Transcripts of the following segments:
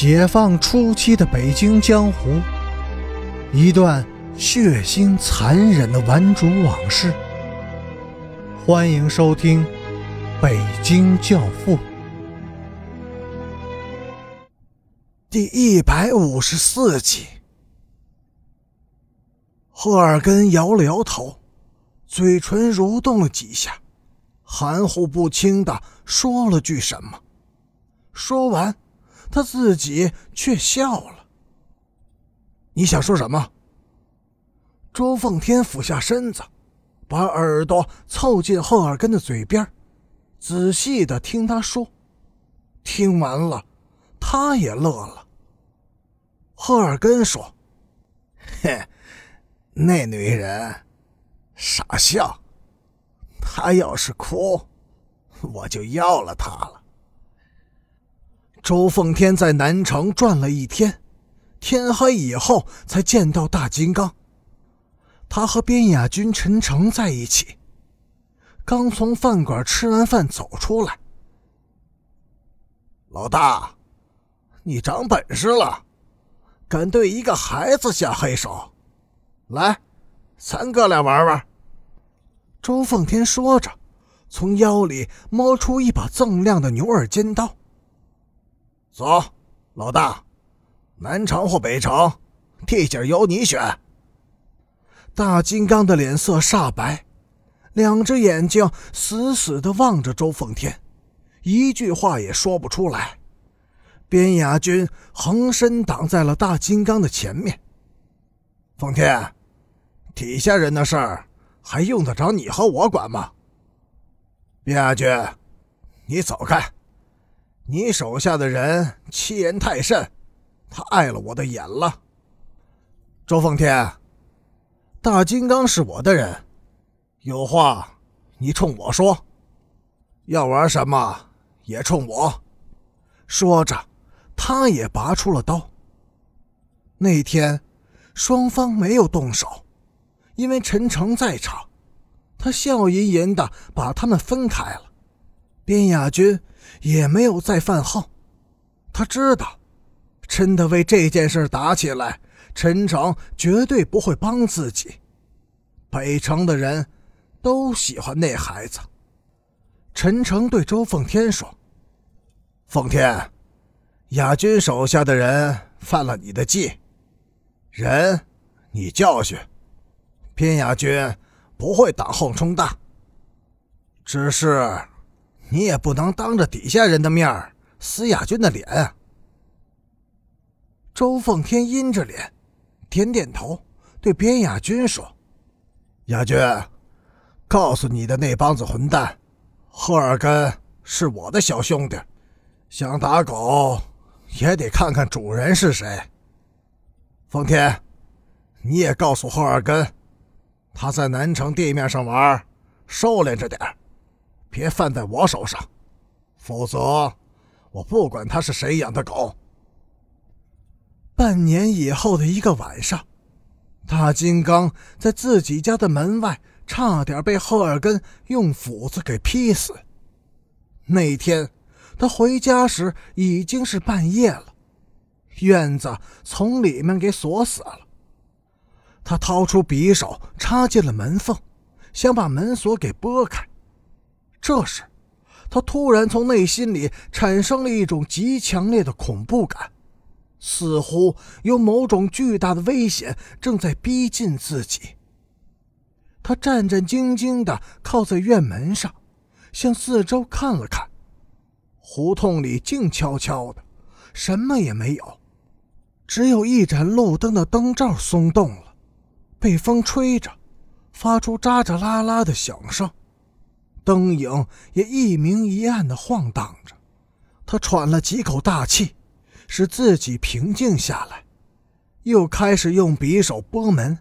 解放初期的北京江湖，一段血腥残忍的顽主往事。欢迎收听《北京教父》第一百五十四集。赫尔根摇了摇头，嘴唇蠕动了几下，含糊不清的说了句什么。说完。他自己却笑了。你想说什么？周奉天俯下身子，把耳朵凑近赫尔根的嘴边，仔细的听他说。听完了，他也乐了。赫尔根说：“嘿，那女人傻笑，她要是哭，我就要了她了。”周奉天在南城转了一天，天黑以后才见到大金刚。他和边雅军、陈诚在一起，刚从饭馆吃完饭走出来。老大，你长本事了，敢对一个孩子下黑手，来，咱哥俩玩玩。周奉天说着，从腰里摸出一把锃亮的牛耳尖刀。走，老大，南城或北城，地界由你选。大金刚的脸色煞白，两只眼睛死死的望着周奉天，一句话也说不出来。边雅军横身挡在了大金刚的前面。奉天，底下人的事儿，还用得着你和我管吗？边雅军，你走开。你手下的人欺人太甚，他碍了我的眼了。周奉天，大金刚是我的人，有话你冲我说，要玩什么也冲我。说着，他也拔出了刀。那天，双方没有动手，因为陈诚在场，他笑吟吟的把他们分开了。边亚军。也没有再犯号，他知道，真的为这件事打起来，陈诚绝对不会帮自己。北城的人都喜欢那孩子。陈诚对周奉天说：“奉天，亚军手下的人犯了你的忌，人你教训，边亚军不会挡后冲大，只是。”你也不能当着底下人的面撕亚军的脸！周奉天阴着脸，点点头，对边亚军说：“亚军，告诉你的那帮子混蛋，赫尔根是我的小兄弟，想打狗也得看看主人是谁。奉天，你也告诉赫尔根，他在南城地面上玩，收敛着点别犯在我手上，否则我不管他是谁养的狗。半年以后的一个晚上，大金刚在自己家的门外差点被赫尔根用斧子给劈死。那天他回家时已经是半夜了，院子从里面给锁死了。他掏出匕首插进了门缝，想把门锁给拨开。这时，他突然从内心里产生了一种极强烈的恐怖感，似乎有某种巨大的危险正在逼近自己。他战战兢兢地靠在院门上，向四周看了看，胡同里静悄悄的，什么也没有，只有一盏路灯的灯罩松动了，被风吹着，发出喳喳啦啦的响声。灯影也一明一暗的晃荡着，他喘了几口大气，使自己平静下来，又开始用匕首拨门。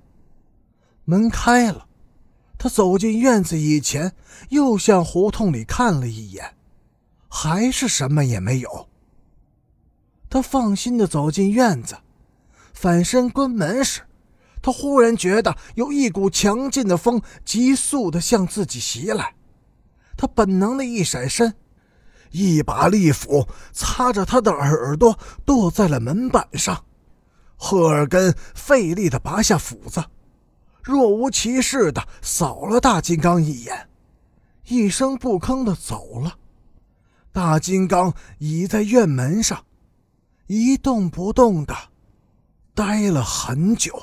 门开了，他走进院子以前，又向胡同里看了一眼，还是什么也没有。他放心的走进院子，反身关门时，他忽然觉得有一股强劲的风急速的向自己袭来。他本能的一闪身，一把利斧擦着他的耳朵，剁在了门板上。赫尔根费力地拔下斧子，若无其事地扫了大金刚一眼，一声不吭地走了。大金刚倚在院门上，一动不动地待了很久。